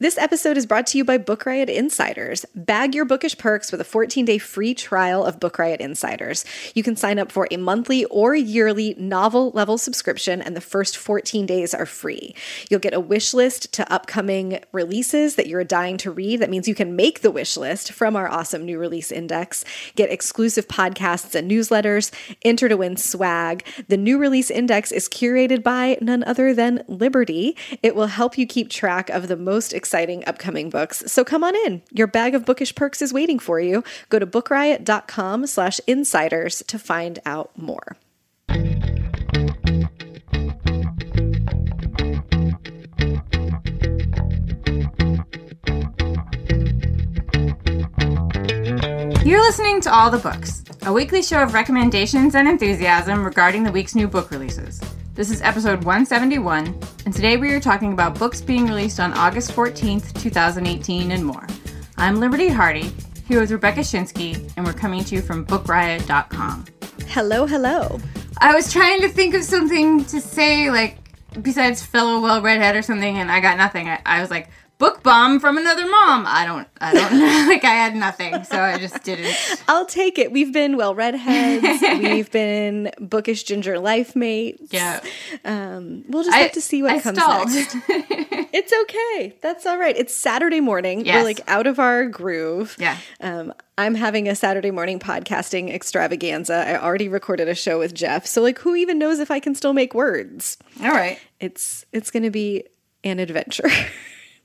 This episode is brought to you by Book Riot Insiders. Bag your bookish perks with a 14 day free trial of Book Riot Insiders. You can sign up for a monthly or yearly novel level subscription, and the first 14 days are free. You'll get a wish list to upcoming releases that you're dying to read. That means you can make the wish list from our awesome new release index, get exclusive podcasts and newsletters, enter to win swag. The new release index is curated by none other than Liberty. It will help you keep track of the most exciting upcoming books. So come on in. Your bag of bookish perks is waiting for you. Go to bookriot.com slash insiders to find out more. You're listening to All the Books, a weekly show of recommendations and enthusiasm regarding the week's new book releases. This is episode 171, and today we are talking about books being released on August 14th, 2018, and more. I'm Liberty Hardy, here with Rebecca Schinsky, and we're coming to you from bookriot.com. Hello, hello. I was trying to think of something to say, like, besides fellow well redhead or something, and I got nothing. I, I was like, book bomb from another mom. I don't, I don't know. like, I had nothing, so I just didn't. I'll take it. We've been well redheads. We've been bookish ginger life mates. Yeah. Um, we'll just I- have to see what I comes stalled. next. It's okay. That's all right. It's Saturday morning. We're like out of our groove. Yeah. Um, I'm having a Saturday morning podcasting extravaganza. I already recorded a show with Jeff. So like who even knows if I can still make words? All right. It's it's going to be an adventure.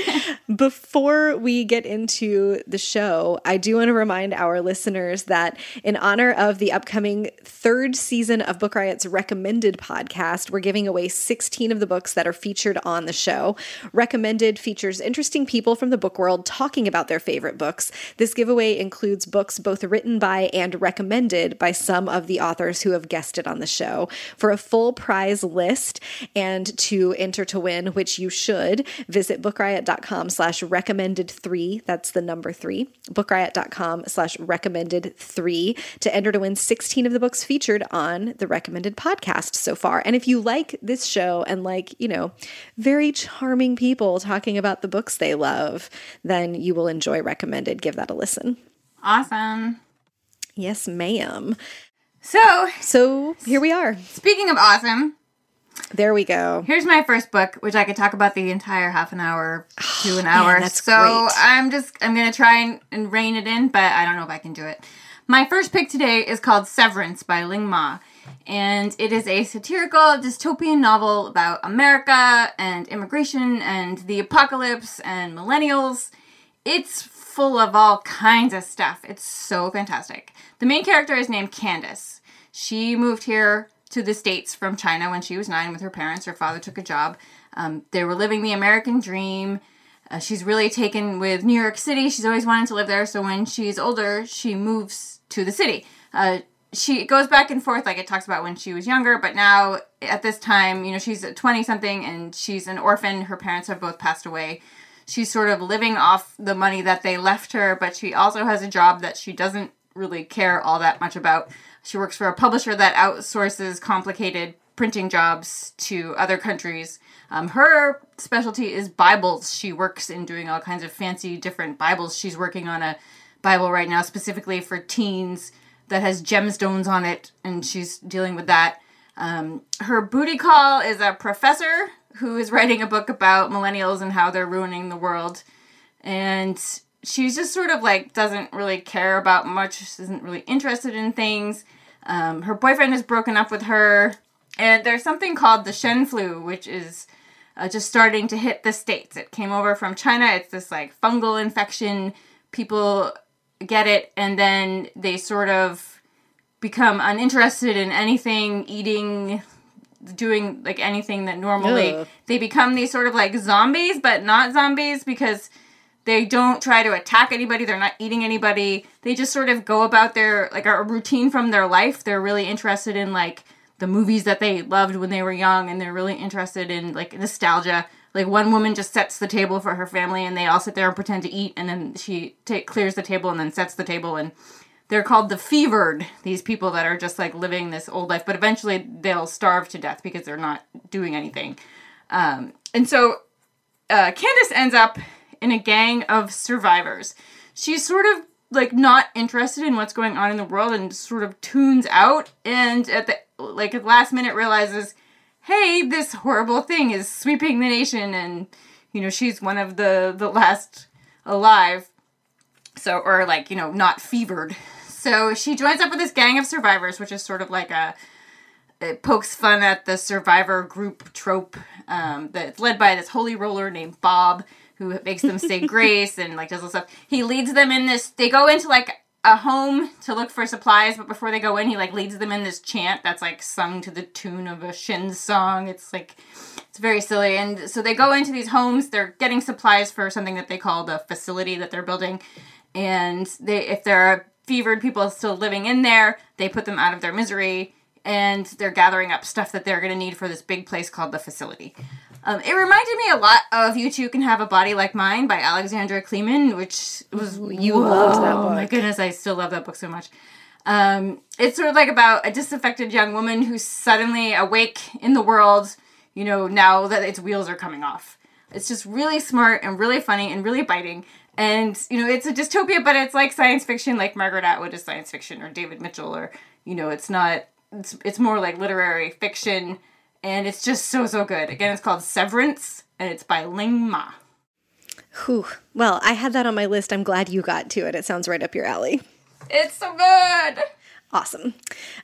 Before we get into the show, I do want to remind our listeners that in honor of the upcoming third season of Book Riot's recommended podcast, we're giving away 16 of the books that are featured on the show. Recommended features interesting people from the book world talking about their favorite books. This giveaway includes books both written by and recommended by some of the authors who have guested on the show. For a full prize list and to enter to win, which you should, visit bookriot.com slash recommended three. That's the number three. Bookriot.com slash recommended three to enter to win 16 of the books featured on the recommended podcast so far. And if you like this show and like, you know, very charming people talking about the books they love, then you will enjoy recommended. Give that a listen. Awesome. Yes, ma'am. So, So here we are. speaking of awesome, There we go. here's my first book, which I could talk about the entire half an hour to an hour. that's so great. I'm just I'm gonna try and, and rein it in, but I don't know if I can do it. My first pick today is called Severance by Ling Ma. And it is a satirical dystopian novel about America and immigration and the apocalypse and millennials. It's full of all kinds of stuff. It's so fantastic. The main character is named Candace. She moved here to the States from China when she was nine with her parents. Her father took a job. Um, they were living the American dream. Uh, she's really taken with New York City. She's always wanted to live there. So when she's older, she moves to the city. Uh, she goes back and forth, like it talks about when she was younger, but now at this time, you know, she's 20 something and she's an orphan. Her parents have both passed away. She's sort of living off the money that they left her, but she also has a job that she doesn't really care all that much about. She works for a publisher that outsources complicated printing jobs to other countries. Um, her specialty is Bibles. She works in doing all kinds of fancy different Bibles. She's working on a Bible right now specifically for teens that has gemstones on it, and she's dealing with that. Um, her booty call is a professor who is writing a book about millennials and how they're ruining the world. And she's just sort of like doesn't really care about much, isn't really interested in things. Um, her boyfriend has broken up with her, and there's something called the Shen flu, which is uh, just starting to hit the states. It came over from China. It's this like fungal infection. People get it, and then they sort of become uninterested in anything eating doing like anything that normally Ugh. they become these sort of like zombies, but not zombies because they don't try to attack anybody. They're not eating anybody. They just sort of go about their like a routine from their life. They're really interested in like the movies that they loved when they were young, and they're really interested in like nostalgia. Like one woman just sets the table for her family, and they all sit there and pretend to eat, and then she ta clears the table and then sets the table, and they're called the fevered. These people that are just like living this old life, but eventually they'll starve to death because they're not doing anything. Um, and so uh, Candace ends up in a gang of survivors. She's sort of like not interested in what's going on in the world and sort of tunes out and at the like at the last minute realizes hey this horrible thing is sweeping the nation and you know she's one of the the last alive. So or like you know not fevered. So she joins up with this gang of survivors which is sort of like a it pokes fun at the survivor group trope um, that's led by this holy roller named Bob, who makes them say grace and like does all stuff. He leads them in this. They go into like a home to look for supplies, but before they go in, he like leads them in this chant that's like sung to the tune of a Shins song. It's like it's very silly. And so they go into these homes. They're getting supplies for something that they call the facility that they're building, and they if there are fevered people still living in there, they put them out of their misery and they're gathering up stuff that they're going to need for this big place called the facility. Um, it reminded me a lot of "You Too Can Have a Body Like Mine" by Alexandra Kleeman, which was you loved that Oh my goodness, I still love that book so much. Um, it's sort of like about a disaffected young woman who's suddenly awake in the world. You know, now that its wheels are coming off. It's just really smart and really funny and really biting. And you know, it's a dystopia, but it's like science fiction, like Margaret Atwood is science fiction, or David Mitchell, or you know, it's not. It's it's more like literary fiction, and it's just so so good. Again, it's called Severance, and it's by Ling Ma. Whew. Well, I had that on my list. I'm glad you got to it. It sounds right up your alley. It's so good. Awesome.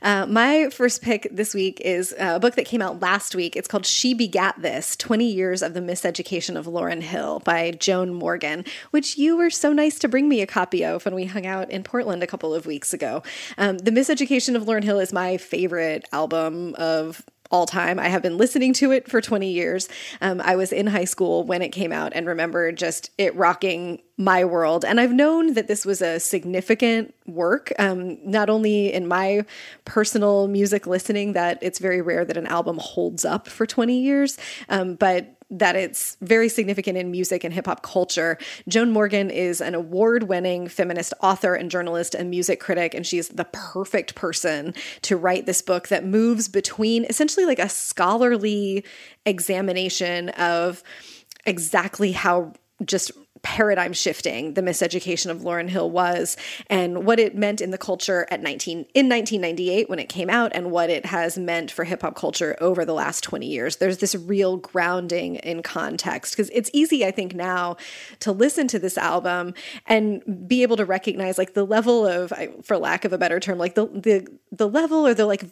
Uh, my first pick this week is a book that came out last week. It's called She Begat This 20 Years of the Miseducation of Lauryn Hill by Joan Morgan, which you were so nice to bring me a copy of when we hung out in Portland a couple of weeks ago. Um, the Miseducation of Lauryn Hill is my favorite album of all time. I have been listening to it for 20 years. Um, I was in high school when it came out and remember just it rocking my world. And I've known that this was a significant work, um, not only in my personal music listening, that it's very rare that an album holds up for 20 years, um, but that it's very significant in music and hip hop culture. Joan Morgan is an award winning feminist author and journalist and music critic, and she's the perfect person to write this book that moves between essentially like a scholarly examination of exactly how just paradigm shifting the miseducation of Lauryn Hill was and what it meant in the culture at 19 in 1998 when it came out and what it has meant for hip hop culture over the last 20 years. There's this real grounding in context because it's easy I think now to listen to this album and be able to recognize like the level of for lack of a better term like the the the level or the like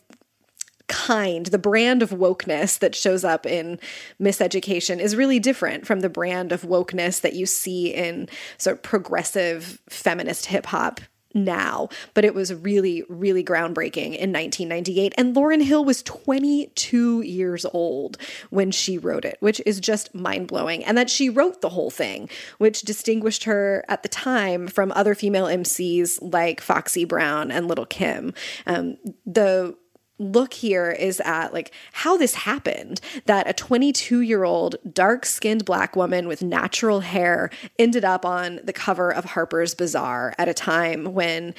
kind, the brand of wokeness that shows up in miseducation is really different from the brand of wokeness that you see in sort of progressive feminist hip hop now, but it was really, really groundbreaking in 1998. And Lauryn Hill was 22 years old when she wrote it, which is just mind blowing. And that she wrote the whole thing, which distinguished her at the time from other female MCs like Foxy Brown and Lil' Kim. Um, the look here is at like how this happened that a 22 year old dark skinned black woman with natural hair ended up on the cover of Harper's Bazaar at a time when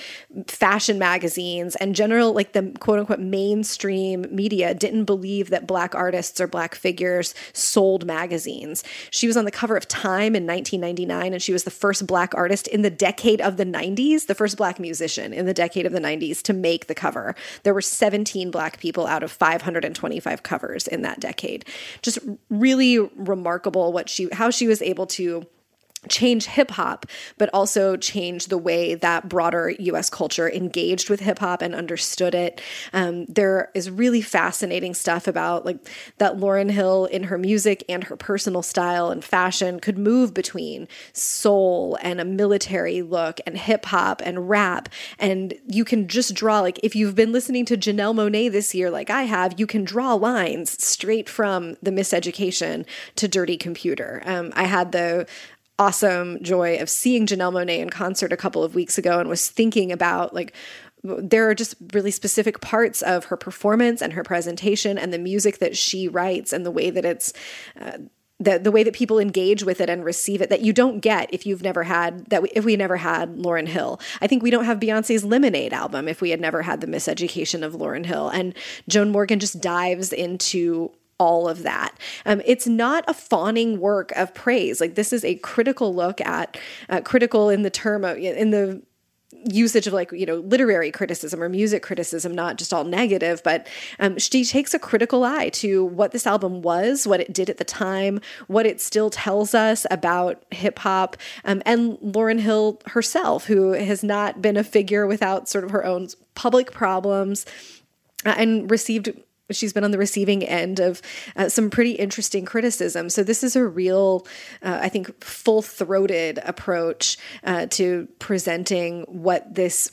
fashion magazines and general like the quote unquote mainstream media didn't believe that black artists or black figures sold magazines. She was on the cover of Time in 1999 and she was the first black artist in the decade of the 90s, the first black musician in the decade of the 90s to make the cover. There were 17 black people out of 525 covers in that decade. Just really remarkable what she how she was able to change hip hop, but also change the way that broader US culture engaged with hip hop and understood it. Um, there is really fascinating stuff about like that Lauryn Hill in her music and her personal style and fashion could move between soul and a military look and hip hop and rap. And you can just draw, like, if you've been listening to Janelle Monáe this year, like I have, you can draw lines straight from the miseducation to dirty computer. Um, I had the awesome joy of seeing Janelle Monáe in concert a couple of weeks ago and was thinking about like there are just really specific parts of her performance and her presentation and the music that she writes and the way that it's uh, the the way that people engage with it and receive it that you don't get if you've never had that we, if we never had Lauryn Hill. I think we don't have Beyonce's Lemonade album if we had never had the miseducation of Lauryn Hill and Joan Morgan just dives into all of that. Um, it's not a fawning work of praise. Like this is a critical look at uh, critical in the term of, in the usage of like you know literary criticism or music criticism not just all negative but um, she takes a critical eye to what this album was what it did at the time what it still tells us about hip-hop um, and lauryn hill herself who has not been a figure without sort of her own public problems uh, and received she's been on the receiving end of uh, some pretty interesting criticism. So this is a real, uh, I think, full throated approach uh, to presenting what this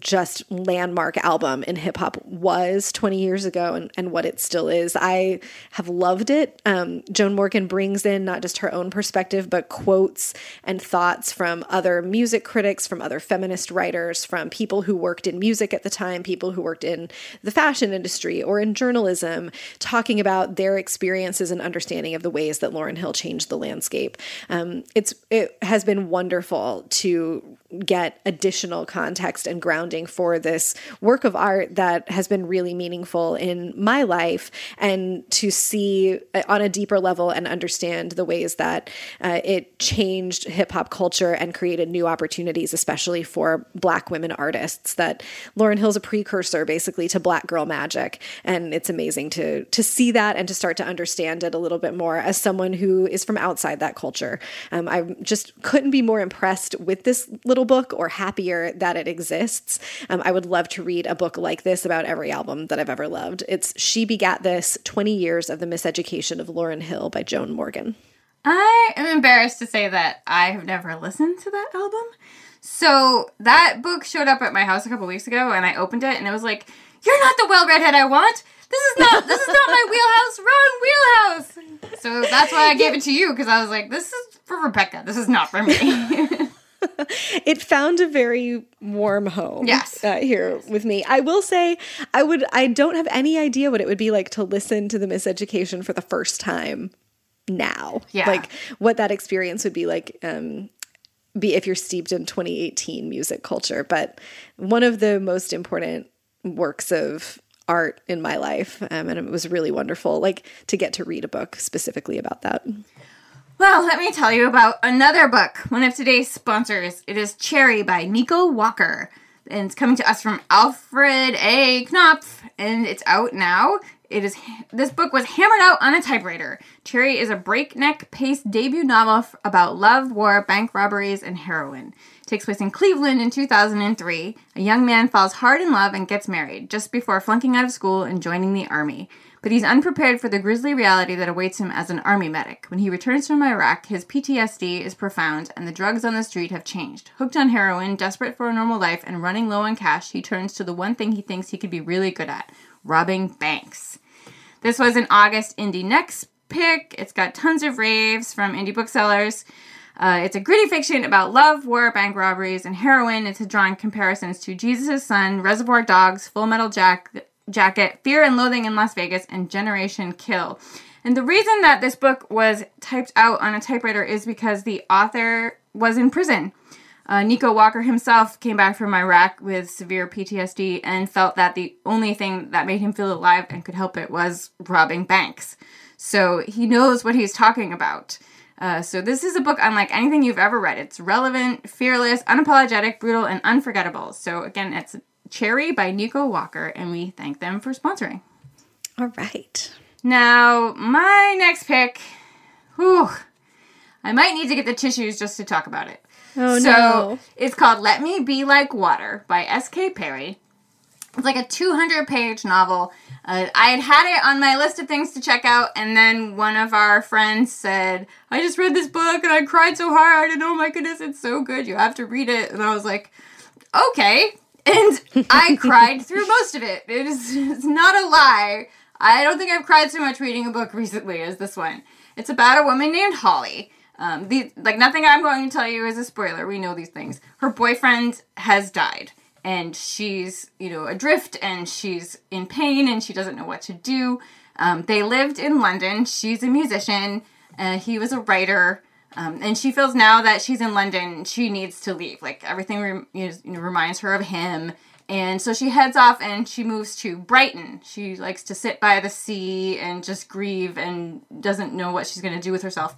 just landmark album in hip hop was 20 years ago and, and what it still is. I have loved it. Um, Joan Morgan brings in not just her own perspective, but quotes and thoughts from other music critics, from other feminist writers, from people who worked in music at the time, people who worked in the fashion industry or in journalism, talking about their experiences and understanding of the ways that Lauryn Hill changed the landscape. Um, it's it has been wonderful to get additional context and grounding for this work of art that has been really meaningful in my life and to see uh, on a deeper level and understand the ways that uh, it changed hip hop culture and created new opportunities, especially for black women artists. That Lauryn Hill's a precursor basically to black girl magic. And it's amazing to, to see that and to start to understand it a little bit more as someone who is from outside that culture. Um, I just couldn't be more impressed with this little book or happier that it exists. Um, I would love to read a book like this about every album that I've ever loved. It's She Begat This 20 Years of the Miseducation of Lauryn Hill by Joan Morgan. I am embarrassed to say that I have never listened to that album. So that book showed up at my house a couple weeks ago and I opened it and it was like, You're not the well redhead I want! This is not this is not my wheelhouse, wrong wheelhouse. So that's why I gave it to you, because I was like, This is for Rebecca. This is not for me. it found a very warm home. Yes. Uh, here yes. with me. I will say I would I don't have any idea what it would be like to listen to the miseducation for the first time now. Yeah. Like what that experience would be like um be if you're steeped in 2018 music culture, but one of the most important works of art in my life um, and it was really wonderful like to get to read a book specifically about that. Well, let me tell you about another book, one of today's sponsors. It is Cherry by Nico Walker. And it's coming to us from Alfred A. Knopf, and it's out now. It is this book was hammered out on a typewriter. Cherry is a breakneck pace debut novel about love, war, bank robberies, and heroin. It takes place in Cleveland in 2003. A young man falls hard in love and gets married just before flunking out of school and joining the army but he's unprepared for the grisly reality that awaits him as an army medic. When he returns from Iraq, his PTSD is profound, and the drugs on the street have changed. Hooked on heroin, desperate for a normal life, and running low on cash, he turns to the one thing he thinks he could be really good at robbing banks. This was an August Indie Next pick. It's got tons of raves from indie booksellers. Uh, it's a gritty fiction about love, war, bank robberies, and heroin. It's drawing comparisons to Jesus' Son, Reservoir Dogs, Full Metal Jack, Jacket, Fear and Loathing in Las Vegas, and Generation Kill. And the reason that this book was typed out on a typewriter is because the author was in prison. Uh, Nico Walker himself came back from Iraq with severe PTSD and felt that the only thing that made him feel alive and could help it was robbing banks. So he knows what he's talking about. Uh, so this is a book unlike anything you've ever read. It's relevant, fearless, unapologetic, brutal, and unforgettable. So again, it's Cherry by Nico Walker, and we thank them for sponsoring. All right. Now, my next pick, whew, I might need to get the tissues just to talk about it. Oh, so no. it's called Let Me Be Like Water by S.K. Perry. It's like a 200 page novel. Uh, I had had it on my list of things to check out, and then one of our friends said, I just read this book and I cried so hard, and oh my goodness, it's so good. You have to read it. And I was like, okay. And I cried through most of it. It is it's not a lie. I don't think I've cried so much reading a book recently as this one. It's about a woman named Holly. Um, the, like nothing I'm going to tell you is a spoiler. We know these things. Her boyfriend has died and she's you know adrift and she's in pain and she doesn't know what to do um, they lived in london she's a musician uh, he was a writer um, and she feels now that she's in london she needs to leave like everything rem- you know, reminds her of him and so she heads off and she moves to brighton she likes to sit by the sea and just grieve and doesn't know what she's going to do with herself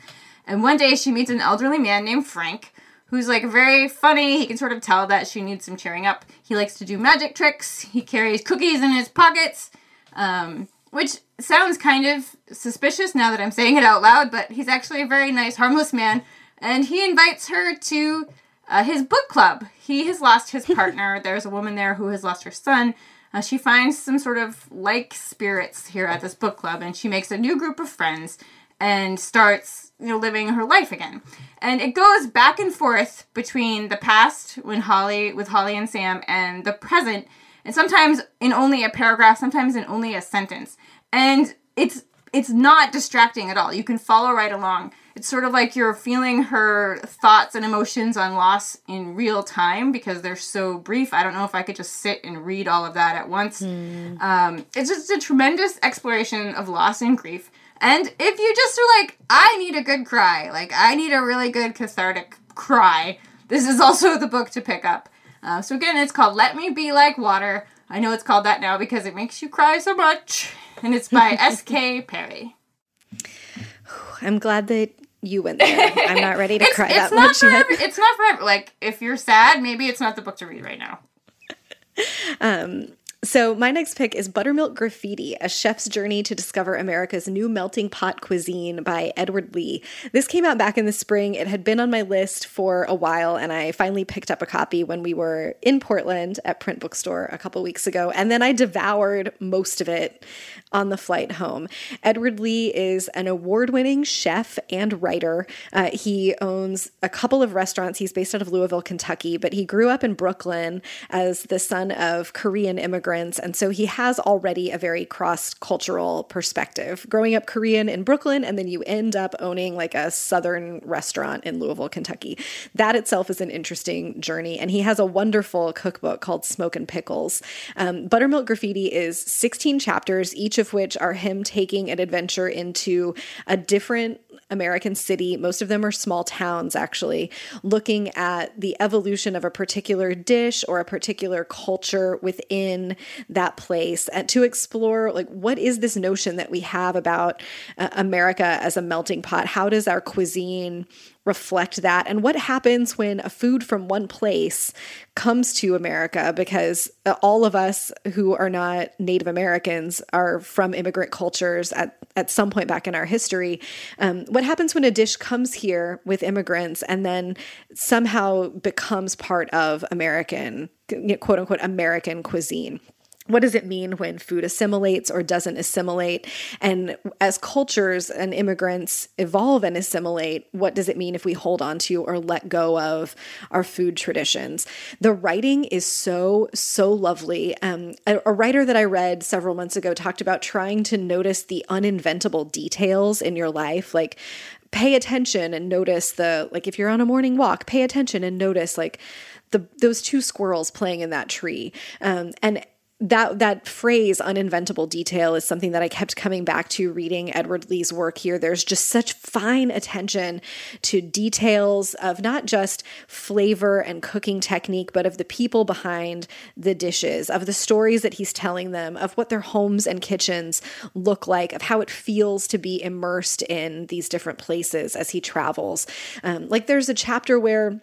and one day she meets an elderly man named frank who's like very funny. He can sort of tell that she needs some cheering up. He likes to do magic tricks. He carries cookies in his pockets, um, which sounds kind of suspicious now that I'm saying it out loud, but he's actually a very nice, harmless man. And he invites her to uh, his book club. He has lost his partner. There's a woman there who has lost her son. Uh, she finds some sort of like spirits here at this book club, and she makes a new group of friends and starts you know living her life again and it goes back and forth between the past when holly with holly and sam and the present and sometimes in only a paragraph sometimes in only a sentence and it's it's not distracting at all you can follow right along it's sort of like you're feeling her thoughts and emotions on loss in real time because they're so brief i don't know if i could just sit and read all of that at once mm. um, it's just a tremendous exploration of loss and grief and if you just are like, I need a good cry, like I need a really good cathartic cry, this is also the book to pick up. Uh, so again, it's called Let Me Be Like Water. I know it's called that now because it makes you cry so much. And it's by S.K. Perry. I'm glad that you went there. I'm not ready to it's, cry it's that not much for yet. It's not forever. Like, if you're sad, maybe it's not the book to read right now. Um, so, my next pick is Buttermilk Graffiti, a chef's journey to discover America's new melting pot cuisine by Edward Lee. This came out back in the spring. It had been on my list for a while, and I finally picked up a copy when we were in Portland at Print Bookstore a couple weeks ago. And then I devoured most of it on the flight home. Edward Lee is an award winning chef and writer. Uh, he owns a couple of restaurants. He's based out of Louisville, Kentucky, but he grew up in Brooklyn as the son of Korean immigrants immigrants. And so he has already a very cross cultural perspective. Growing up Korean in Brooklyn, and then you end up owning like a Southern restaurant in Louisville, Kentucky. That itself is an interesting journey. And he has a wonderful cookbook called Smoke and Pickles. Um, Buttermilk Graffiti is 16 chapters, each of which are him taking an adventure into a different American city. Most of them are small towns, actually, looking at the evolution of a particular dish or a particular culture within that place and to explore, like, what is this notion that we have about uh, America as a melting pot? How does our cuisine reflect that and what happens when a food from one place comes to America because uh, all of us who are not Native Americans are from immigrant cultures at, at some point back in our history. Um, what happens when a dish comes here with immigrants and then somehow becomes part of American, quote unquote, American cuisine? What does it mean when food assimilates or doesn't assimilate? And as cultures and immigrants evolve and assimilate, what does it mean if we hold on to or let go of our food traditions? The writing is so, so lovely. Um, a, a writer that I read several months ago talked about trying to notice the uninventable details in your life, like pay attention and notice the, like if you're on a morning walk, pay attention and notice like the those two squirrels playing in that tree. Um, and that that phrase uninventable detail is something that I kept coming back to reading Edward Lee's work here. There's just such fine attention to details of not just flavor and cooking technique, but of the people behind the dishes, of the stories that he's telling them, of what their homes and kitchens look like, of how it feels to be immersed in these different places as he travels. Um, like there's a chapter where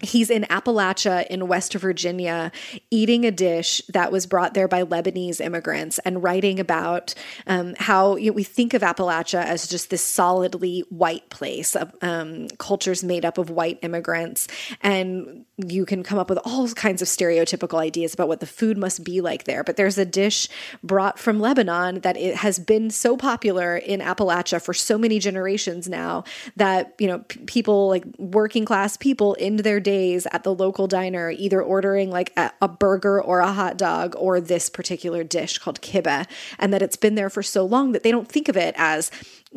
he's in Appalachia in West Virginia eating a dish that was brought there by Lebanese immigrants and writing about um, how you know, we think of Appalachia as just this solidly white place of um, cultures made up of white immigrants. And you can come up with all kinds of stereotypical ideas about what the food must be like there. But there's a dish brought from Lebanon that it has been so popular in Appalachia for so many generations now that, you know, p- people like working class people end their days at the local diner, either ordering like a, a, burger or a hot dog or this particular dish called kibbeh, and that it's been there for so long that they don't think of it as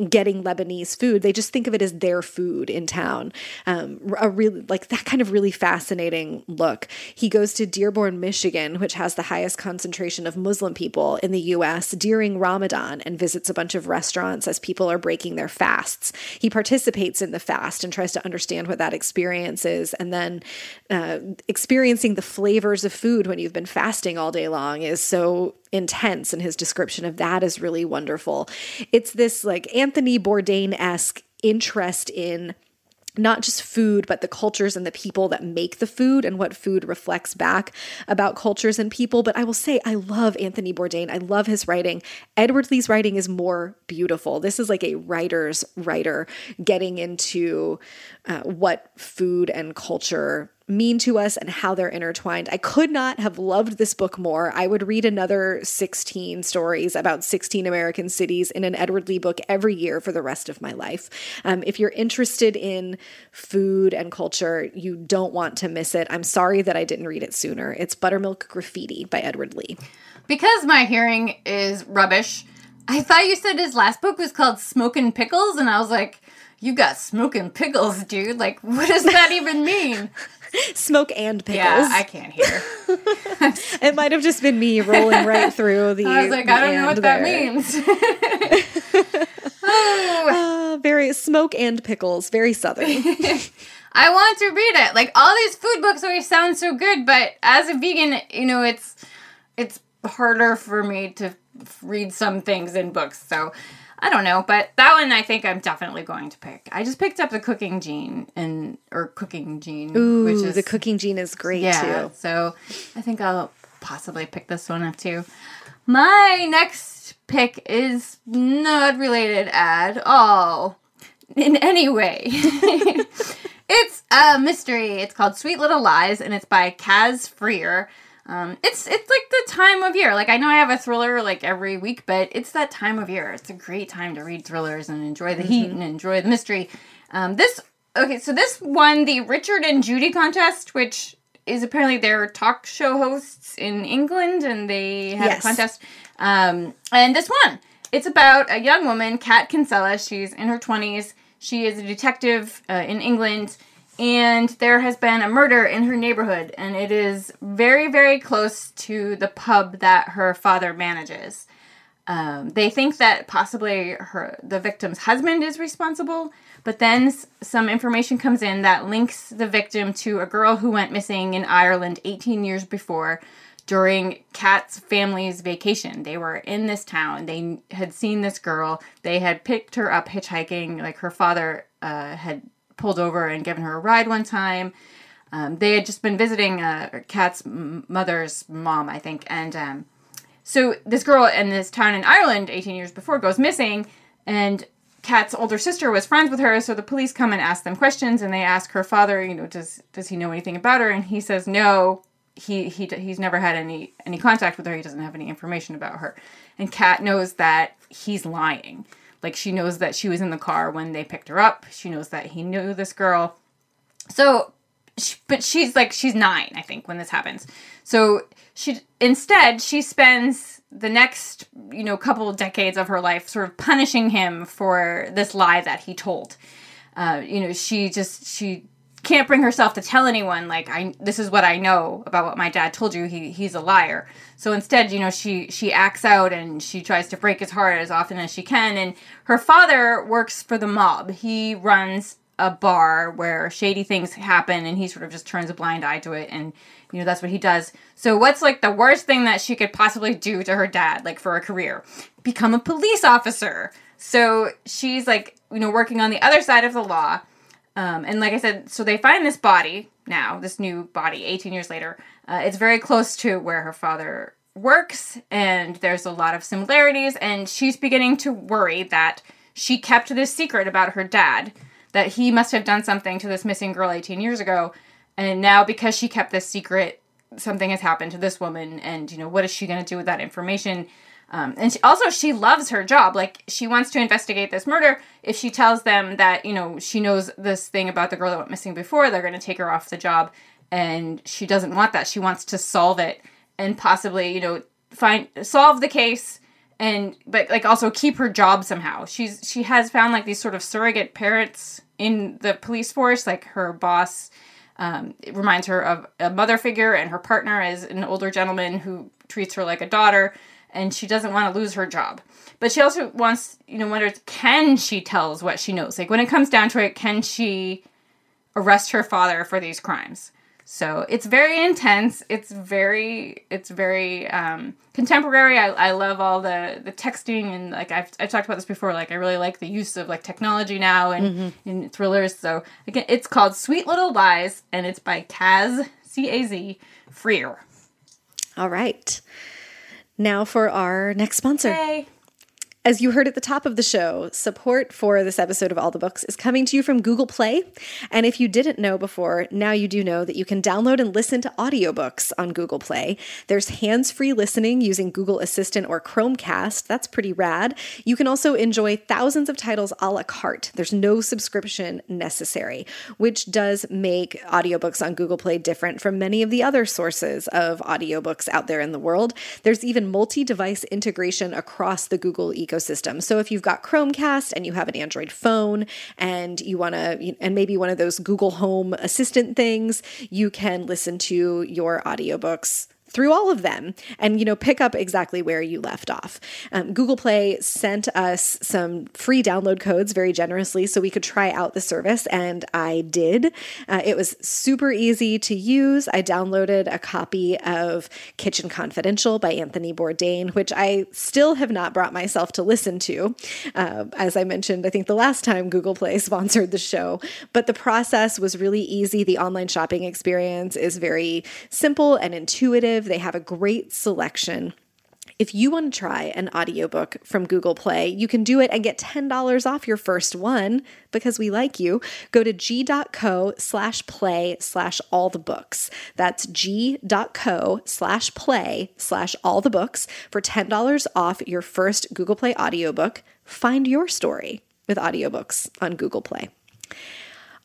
getting Lebanese food. They just think of it as their food in town. Um, a really like that kind of really fascinating look. He goes to Dearborn, Michigan, which has the highest concentration of Muslim people in the U.S. during Ramadan, and visits a bunch of restaurants as people are breaking their fasts. He participates in the fast and tries to understand what that experience is, and then uh, experiencing the flavors of food when you've been fasting all day long is so intense and his description of that is really wonderful. It's this like Anthony Bourdain esque interest in not just food, but the cultures and the people that make the food and what food reflects back about cultures and people. But I will say, I love Anthony Bourdain. I love his writing. Edward Lee's writing is more beautiful. This is like a writer's writer getting into uh, what food and culture mean to us and how they're intertwined. I could not have loved this book more. I would read another 16 stories about 16 American cities in an Edward Lee book every year for the rest of my life. Um, if you're interested in food and culture, you don't want to miss it. I'm sorry that I didn't read it sooner. It's Buttermilk Graffiti by Edward Lee. Because my hearing is rubbish, I thought you said his last book was called Smoking Pickles, and I was like, you got smoking pickles, dude. Like, what does that even mean? Smoke and pickles. Yeah, I can't hear. it might have just been me rolling right through the. I was like, I don't know what there. that means. oh. uh, very smoke and pickles, very southern. I want to read it. Like all these food books always sound so good, but as a vegan, you know, it's it's harder for me to read some things in books. So I don't know, but that one I think I'm definitely going to pick. I just picked up the Cooking Gene and or Cooking Gene, Ooh, which is the Cooking Gene is great yeah, too. So I think I'll possibly pick this one up too. My next pick is not related at all in any way. it's a mystery. It's called Sweet Little Lies, and it's by Caz Frear. Um, it's it's like the time of year. Like I know I have a thriller like every week, but it's that time of year. It's a great time to read thrillers and enjoy the mm-hmm. heat and enjoy the mystery. Um, this okay, so this won the Richard and Judy contest, which is apparently their talk show hosts in England, and they had yes. a contest. Um, and this one, it's about a young woman, Kat Kinsella. She's in her twenties. She is a detective uh, in England and there has been a murder in her neighborhood, and it is very, very close to the pub that her father manages. Um, they think that possibly her the victim's husband is responsible, but then some information comes in that links the victim to a girl who went missing in Ireland 18 years before during Kat's family's vacation. They were in this town. They had seen this girl. They had picked her up hitchhiking. Like her father uh, had pulled over and given her a ride one time. Um, they had just been visiting uh, Kat's mother's mom, I think, and um, so this girl in this town in Ireland, 18 years before, goes missing, and Kat's older sister was friends with her, so the police come and ask them questions, and they ask her father, you know, does does he know anything about her? And he says no, he he he's never had any any contact with her. He doesn't have any information about her, and Kat knows that he's lying. Like she knows that she was in the car when they picked her up. She knows that he knew this girl. So, she, but she's like she's nine, I think, when this happens. So she instead she spends the next you know couple decades of her life sort of punishing him for this lie that he told. Uh, you know, she just she can't bring herself to tell anyone like I this is what I know about what my dad told you. He he's a liar. So instead, you know, she she acts out and she tries to break his heart as often as she can. And her father works for the mob. He runs a bar where shady things happen and he sort of just turns a blind eye to it and you know that's what he does. So what's like the worst thing that she could possibly do to her dad like for a career? Become a police officer. So she's like, you know, working on the other side of the law Um, and like I said, so they find this body now, this new body, 18 years later. Uh, it's very close to where her father works, and there's a lot of similarities. And she's beginning to worry that she kept this secret about her dad, that he must have done something to this missing girl 18 years ago. And now, because she kept this secret, something has happened to this woman. And, you know, what is she going to do with that information? Um, and she, also, she loves her job. Like, she wants to investigate this murder. If she tells them that, you know, she knows this thing about the girl that went missing before, they're going to take her off the job. And she doesn't want that. She wants to solve it and possibly, you know, find solve the case and but like also keep her job somehow. She's she has found like these sort of surrogate parents in the police force, like her boss. Um, reminds her of a mother figure, and her partner is an older gentleman who treats her like a daughter, and she doesn't want to lose her job. But she also wants, you know, wonders can she tells what she knows? Like when it comes down to it, can she arrest her father for these crimes? So it's very intense. It's very it's very um, contemporary. I, I love all the the texting and like I've I've talked about this before. Like I really like the use of like technology now and mm-hmm. in thrillers. So again, it's called Sweet Little Lies and it's by Caz C A Z Frear. All right. Now for our next sponsor. Hey. As you heard at the top of the show, support for this episode of All the Books is coming to you from Google Play. And if you didn't know before, now you do know that you can download and listen to audiobooks on Google Play. There's hands free listening using Google Assistant or Chromecast. That's pretty rad. You can also enjoy thousands of titles a la carte. There's no subscription necessary, which does make audiobooks on Google Play different from many of the other sources of audiobooks out there in the world. There's even multi device integration across the Google ecosystem ecosystem. So if you've got Chromecast and you have an Android phone and you want to, and maybe one of those Google Home Assistant things, you can listen to your audiobooks through all of them and you know pick up exactly where you left off. Um, google play sent us some free download codes very generously so we could try out the service and i did. Uh, it was super easy to use. I downloaded a copy of kitchen confidential by anthony bourdain which i still have not brought myself to listen to. Uh, as i mentioned i think the last time google play sponsored the show but the process was really easy. The online shopping experience is very simple and intuitive they have a great selection. If you want to try an audiobook from Google Play, you can do it and get $10 off your first one because we like you. Go to g.co slash play slash all the books. That's g.co slash play slash all the books for $10 off your first Google Play audiobook. Find your story with audiobooks on Google Play.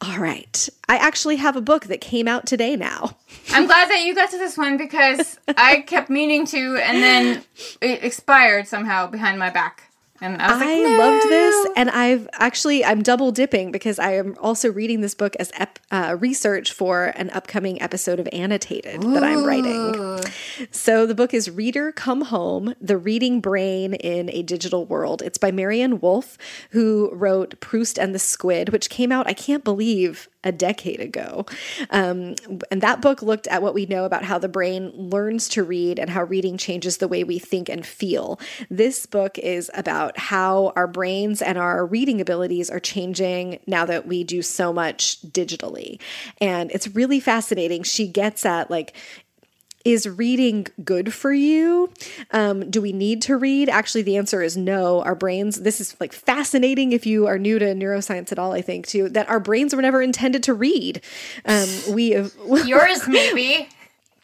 All right. I actually have a book that came out today now. I'm glad that you got to this one because I kept meaning to and then it expired somehow behind my back. And I was I like, no. loved this, and I've actually I'm double dipping because I am also reading this book as ep, uh, research for an upcoming episode of Annotated Ooh. that I'm writing. So the book is Reader Come Home: The Reading Brain in a Digital World. It's by Maryanne Wolf, who wrote Proust and the Squid, which came out I can't believe a decade ago. Um, and that book looked at what we know about how the brain learns to read and how reading changes the way we think and feel. This book is about how our brains and our reading abilities are changing now that we do so much digitally. And it's really fascinating. She gets at like is reading good for you? Um, do we need to read? Actually, the answer is no. Our brains, this is like fascinating if you are new to neuroscience at all, I think, too, that our brains were never intended to read. Um, we Yours, maybe.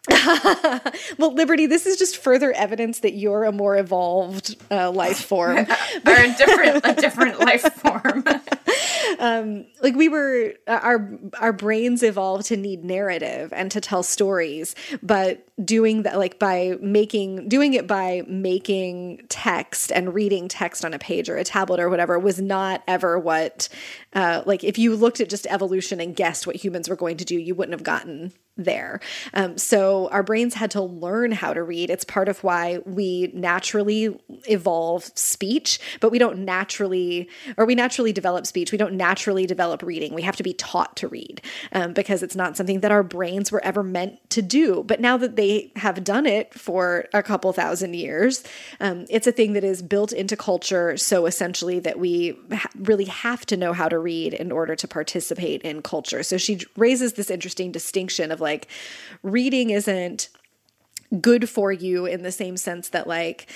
well, Liberty, this is just further evidence that you're a more evolved uh, life form, or a different, a different life form. um, like we were, uh, our our brains evolved to need narrative and to tell stories, but doing that, like by making, doing it by making text and reading text on a page or a tablet or whatever, was not ever what, uh, like if you looked at just evolution and guessed what humans were going to do, you wouldn't have gotten there. Um, so our brains had to learn how to read. It's part of why we naturally evolve speech, but we don't naturally, or we naturally develop speech. We don't naturally develop reading. We have to be taught to read um, because it's not something that our brains were ever meant to do. But now that they have done it for a couple thousand years. Um, it's a thing that is built into culture so essentially that we ha- really have to know how to read in order to participate in culture. So she raises this interesting distinction of like reading isn't good for you in the same sense that like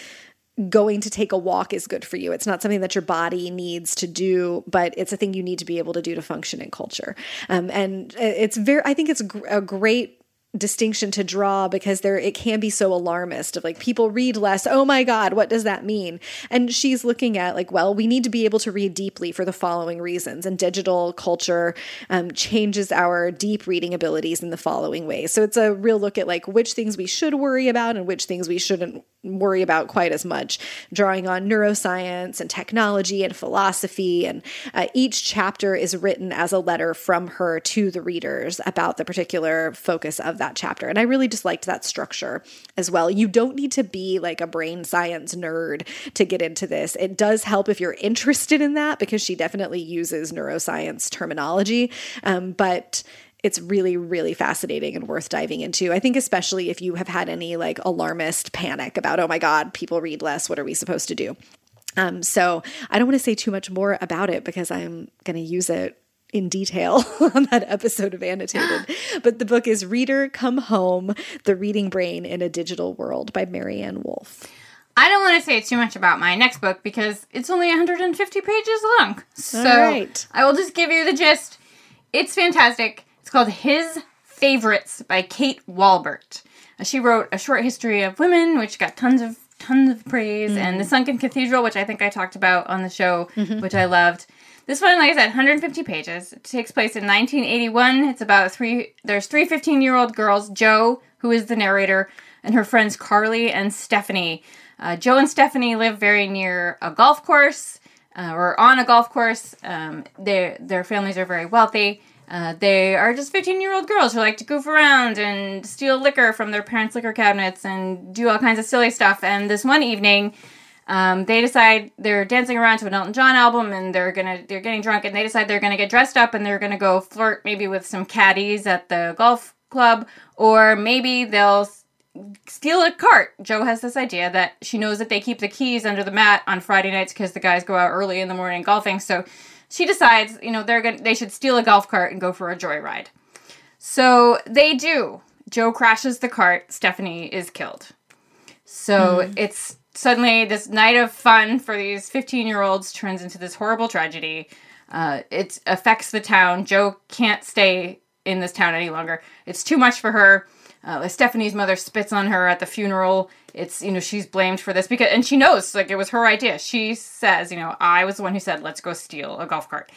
going to take a walk is good for you. It's not something that your body needs to do, but it's a thing you need to be able to do to function in culture. Um, and it's very, I think it's a great distinction to draw because there it can be so alarmist of like people read less oh my god what does that mean and she's looking at like well we need to be able to read deeply for the following reasons and digital culture um, changes our deep reading abilities in the following ways so it's a real look at like which things we should worry about and which things we shouldn't worry about quite as much, drawing on neuroscience and technology and philosophy. And uh, each chapter is written as a letter from her to the readers about the particular focus of that chapter. And I really just liked that structure as well. You don't need to be like a brain science nerd to get into this. It does help if you're interested in that because she definitely uses neuroscience terminology. Um, but it's really really fascinating and worth diving into i think especially if you have had any like alarmist panic about oh my god people read less what are we supposed to do um, so i don't want to say too much more about it because i'm going to use it in detail on that episode of annotated but the book is reader come home the reading brain in a digital world by Maryanne Wolf I don't want to say too much about my next book because it's only 150 pages long. So right. I will just give you the gist. It's fantastic. It's called His Favorites by Kate Walbert. She wrote A Short History of Women, which got tons of tons of praise, mm-hmm. and The Sunken Cathedral, which I think I talked about on the show, mm-hmm. which I loved. This one, like I said, 150 pages. It takes place in 1981. It's about three. There's three 15 year old girls: Jo, who is the narrator, and her friends Carly and Stephanie. Uh, Jo and Stephanie live very near a golf course, uh, or on a golf course. Um, their their families are very wealthy. Uh, they are just 15 year old girls who like to goof around and steal liquor from their parents' liquor cabinets and do all kinds of silly stuff. And this one evening, um, they decide they're dancing around to an Elton John album and they're gonna they're getting drunk and they decide they're gonna get dressed up and they're gonna go flirt maybe with some caddies at the golf club or maybe they'll steal a cart. Jo has this idea that she knows that they keep the keys under the mat on Friday nights because the guys go out early in the morning golfing. So she decides, you know, they're going to they should steal a golf cart and go for a joyride. So they do. Jo crashes the cart, Stephanie is killed. So mm. it's suddenly this night of fun for these 15 year olds turns into this horrible tragedy. Uh, it affects the town. Jo can't stay in this town any longer. It's too much for her. Uh, Stephanie's mother spits on her at the funeral. It's you know she's blamed for this because and she knows like it was her idea. She says you know I was the one who said let's go steal a golf cart.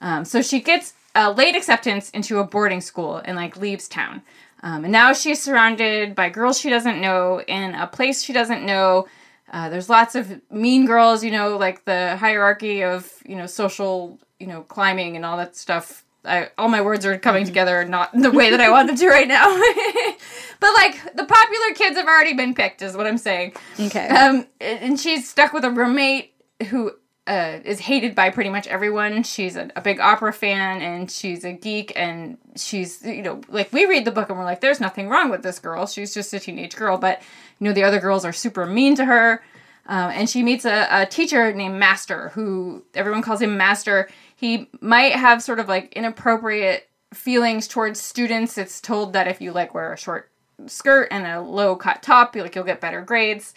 Um, so she gets a late acceptance into a boarding school and like leaves town. Um, and now she's surrounded by girls she doesn't know in a place she doesn't know. Uh, there's lots of mean girls, you know, like the hierarchy of you know social you know climbing and all that stuff I, all my words are coming together not the way that I want them to right now. but like the popular kids have already been picked, is what I'm saying. Okay. Um, and she's stuck with a roommate who uh, is hated by pretty much everyone. She's a, a, big opera fan and she's a geek and she's you know like we read the book and we're like, there's nothing wrong with this girl. She's just a teenage girl, but you know the other girls are super mean to her. Um, and she meets a, a teacher named Master, who everyone calls him Master he might have sort of like inappropriate feelings towards students. It's told that if you like wear a short skirt and a low cut top, you like you'll get better grades.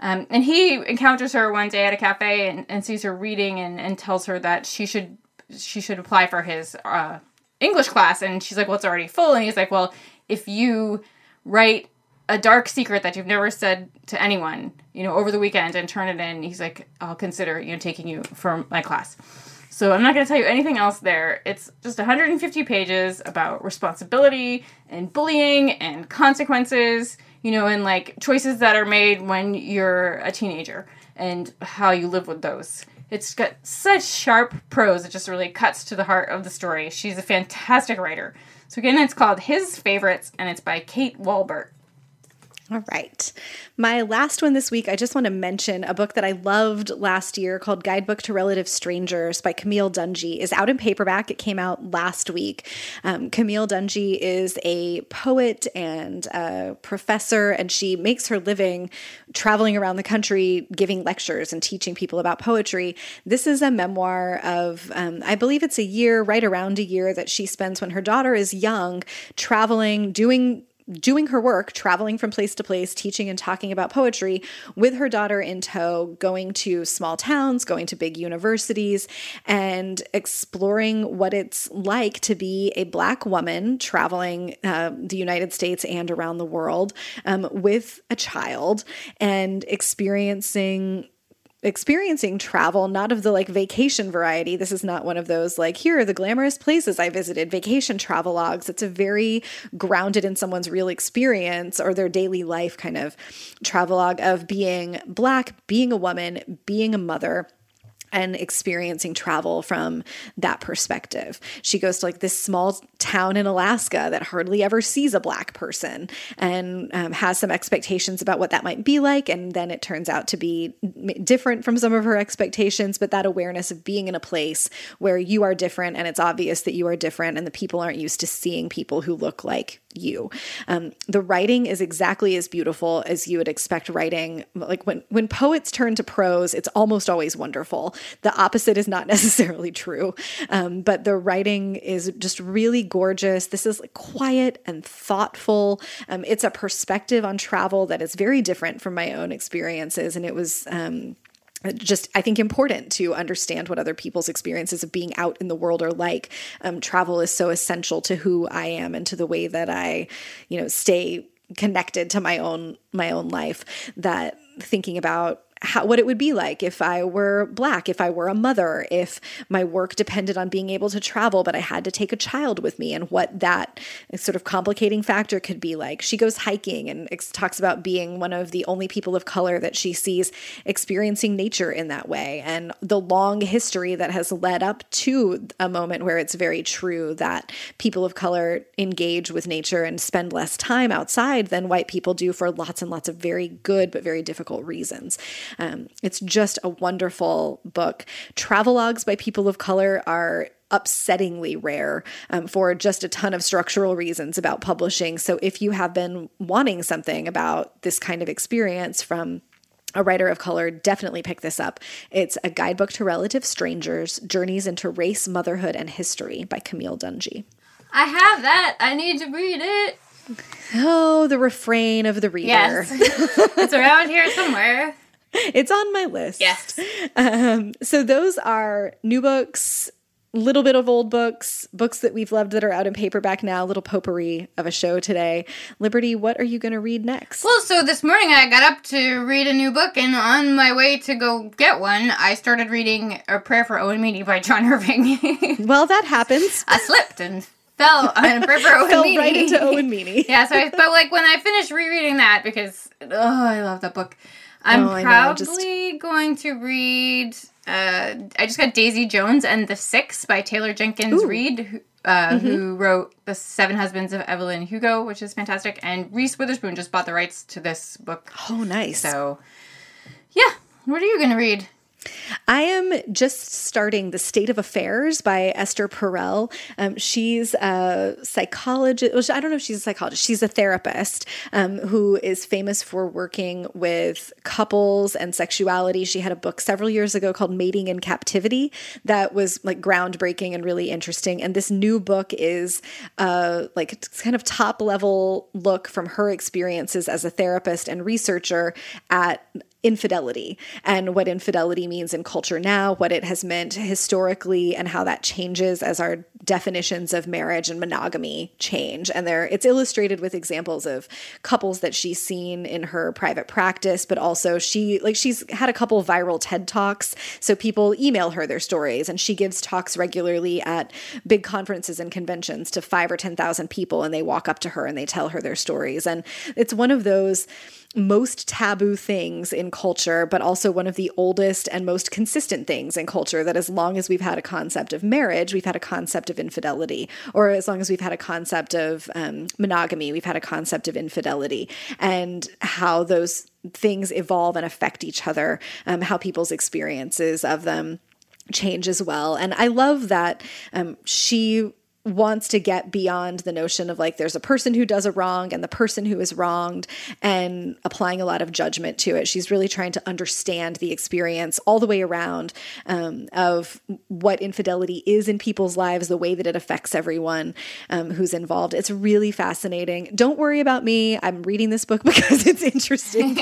Um, and he encounters her one day at a cafe and, and sees her reading and, and tells her that she should she should apply for his uh, English class. And she's like, "Well, it's already full." And he's like, "Well, if you write a dark secret that you've never said to anyone, you know, over the weekend and turn it in, he's like, I'll consider you know taking you for my class." So I'm not going to tell you anything else there. It's just 150 pages about responsibility and bullying and consequences, you know, and like choices that are made when you're a teenager and how you live with those. It's got such sharp prose, it just really cuts to the heart of the story. She's a fantastic writer. So again, it's called His Favorites and it's by Kate Walbert. All right. My last one this week, I just want to mention a book that I loved last year called Guidebook to Relative Strangers by Camille Dungy is out in paperback. It came out last week. Um, Camille Dungy is a poet and a professor, and she makes her living traveling around the country giving lectures and teaching people about poetry. This is a memoir of, um, I believe it's a year, right around a year, that she spends when her daughter is young, traveling, doing doing her work, traveling from place to place, teaching and talking about poetry with her daughter in tow, going to small towns, going to big universities, and exploring what it's like to be a Black woman traveling uh, the United States and around the world um, with a child and experiencing experiencing travel, not of the like vacation variety. This is not one of those like, here are the glamorous places I visited, vacation travel logs. It's a very grounded in someone's real experience or their daily life kind of travelogue of being Black, being a woman, being a mother and experiencing travel from that perspective. She goes to like this small town in Alaska that hardly ever sees a black person and um, has some expectations about what that might be like. And then it turns out to be different from some of her expectations. But that awareness of being in a place where you are different and it's obvious that you are different and the people aren't used to seeing people who look like you. Um, the writing is exactly as beautiful as you would expect writing. Like when when poets turn to prose, it's almost always wonderful. The opposite is not necessarily true, um, but the writing is just really gorgeous. This is quiet and thoughtful. Um, it's a perspective on travel that is very different from my own experiences, and it was um, just I think important to understand what other people's experiences of being out in the world are like. Um, travel is so essential to who I am and to the way that I, you know, stay connected to my own my own life. That thinking about how, what it would be like if I were black, if I were a mother, if my work depended on being able to travel, but I had to take a child with me, and what that sort of complicating factor could be like. She goes hiking and talks about being one of the only people of color that she sees experiencing nature in that way, and the long history that has led up to a moment where it's very true that people of color engage with nature and spend less time outside than white people do for lots and lots of very good but very difficult reasons. Um, it's just a wonderful book. Travelogues by people of color are upsettingly rare um, for just a ton of structural reasons about publishing. So if you have been wanting something about this kind of experience from a writer of color, definitely pick this up. It's a guidebook to relative strangers, Journeys into Race, Motherhood, and History by Camille Dungy. I have that. I need to read it. Oh, the refrain of the reader. Yes. it's around here somewhere. it's on my list. Yes. Um, so those are new books, little bit of old books, books that we've loved that are out in paperback now, little potpourri of a show today. Liberty, what are you going to read next? Well, so this morning I got up to read a new book, and on my way to go get one, I started reading A Prayer for Owen Meany by John Irving. well, that happens. I slipped and fell on a prayer for Owen Fell Meany. right into Owen Meany. yeah, so I, but like when I finished rereading that, because, oh, I love that book. I'm Oh, probably just- going to read. Uh, I just got Daisy Jones and the Six by Taylor Jenkins Ooh. Mm-hmm. Reid, who, uh, who wrote The Seven Husbands of Evelyn Hugo, which is fantastic. And Reese Witherspoon just bought the rights to this book. Oh, nice. So, yeah. What are you going to read? I am just starting The State of Affairs by Esther Perel. Um, she's a psychologist. I don't know if she's a psychologist. She's a therapist um, who is famous for working with couples and sexuality. She had a book several years ago called Mating in Captivity that was like groundbreaking and really interesting. And this new book is uh, like kind of top level look from her experiences as a therapist and researcher at infidelity and what infidelity means in culture now, what it has meant historically, and how that changes as our definitions of marriage and monogamy change. And there, it's illustrated with examples of couples that she's seen in her private practice, but also she, like, she's had a couple viral TED talks. So people email her their stories, and she gives talks regularly at big conferences and conventions to five or 10,000 people, and they walk up to her and they tell her their stories. And it's one of those most taboo things in culture, but also one of the oldest and most consistent things in culture that as long as we've had a concept of marriage, we've had a concept of infidelity, or as long as we've had a concept of um, monogamy, we've had a concept of infidelity, and how those things evolve and affect each other, um, how people's experiences of them change as well. And I love that um, she wants to get beyond the notion of like there's a person who does a wrong and the person who is wronged and applying a lot of judgment to it. She's really trying to understand the experience all the way around um, of what infidelity is in people's lives, the way that it affects everyone um, who's involved. It's really fascinating. Don't worry about me. I'm reading this book because it's interesting.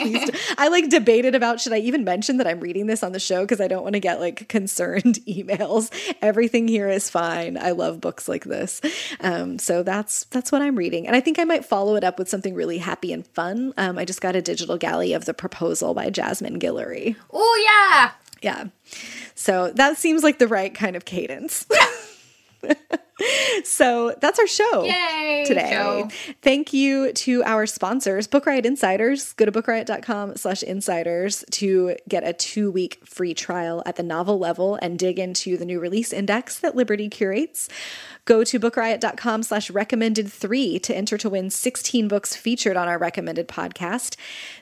I like debated about should I even mention that I'm reading this on the show because I don't want to get like concerned emails. Everything here is fine. I love books like this. Um, so that's that's what I'm reading, and I think I might follow it up with something really happy and fun. Um, I just got a digital galley of the proposal by Jasmine Guillory. Oh yeah, yeah. So that seems like the right kind of cadence. so that's our show Yay, today. show. Thank you to our sponsors, Book Riot Insiders. Go to bookriot.com slash insiders to get a two-week free trial at the novel level and dig into the new release index that Liberty curates. Go to bookriot.com slash recommended three to enter to win 16 books featured on our recommended podcast.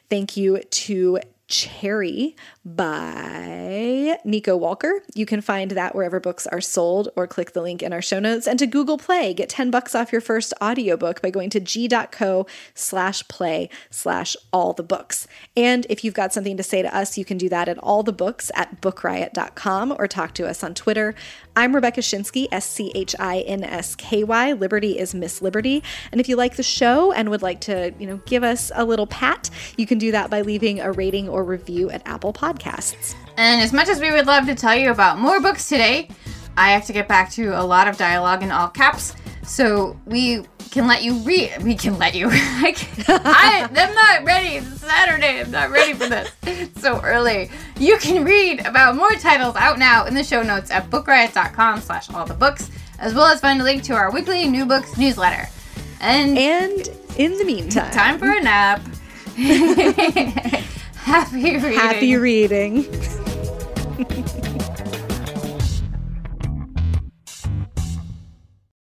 Thank you to Cherry by Nico Walker. You can find that wherever books are sold or click the link in our show notes. And to Google Play, get 10 bucks off your first audiobook by going to g.co slash play slash all the books. And if you've got something to say to us, you can do that at all the books at bookriot.com or talk to us on Twitter. I'm Rebecca Schinsky, S C H I N S K Y. Liberty is Miss Liberty. And if you like the show and would like to, you know, give us a little pat, you can do that by leaving a rating or review at Apple Podcasts. And as much as we would love to tell you about more books today, I have to get back to a lot of dialogue in all caps. So we can let you read. We can let you. like, I, I'm not ready. It's Saturday. I'm not ready for this. It's so early. You can read about more titles out now in the show notes at bookriot.com slash all the books, as well as find a link to our weekly new books newsletter. And, And in the meantime, time for a nap. Happy reading. happy reading.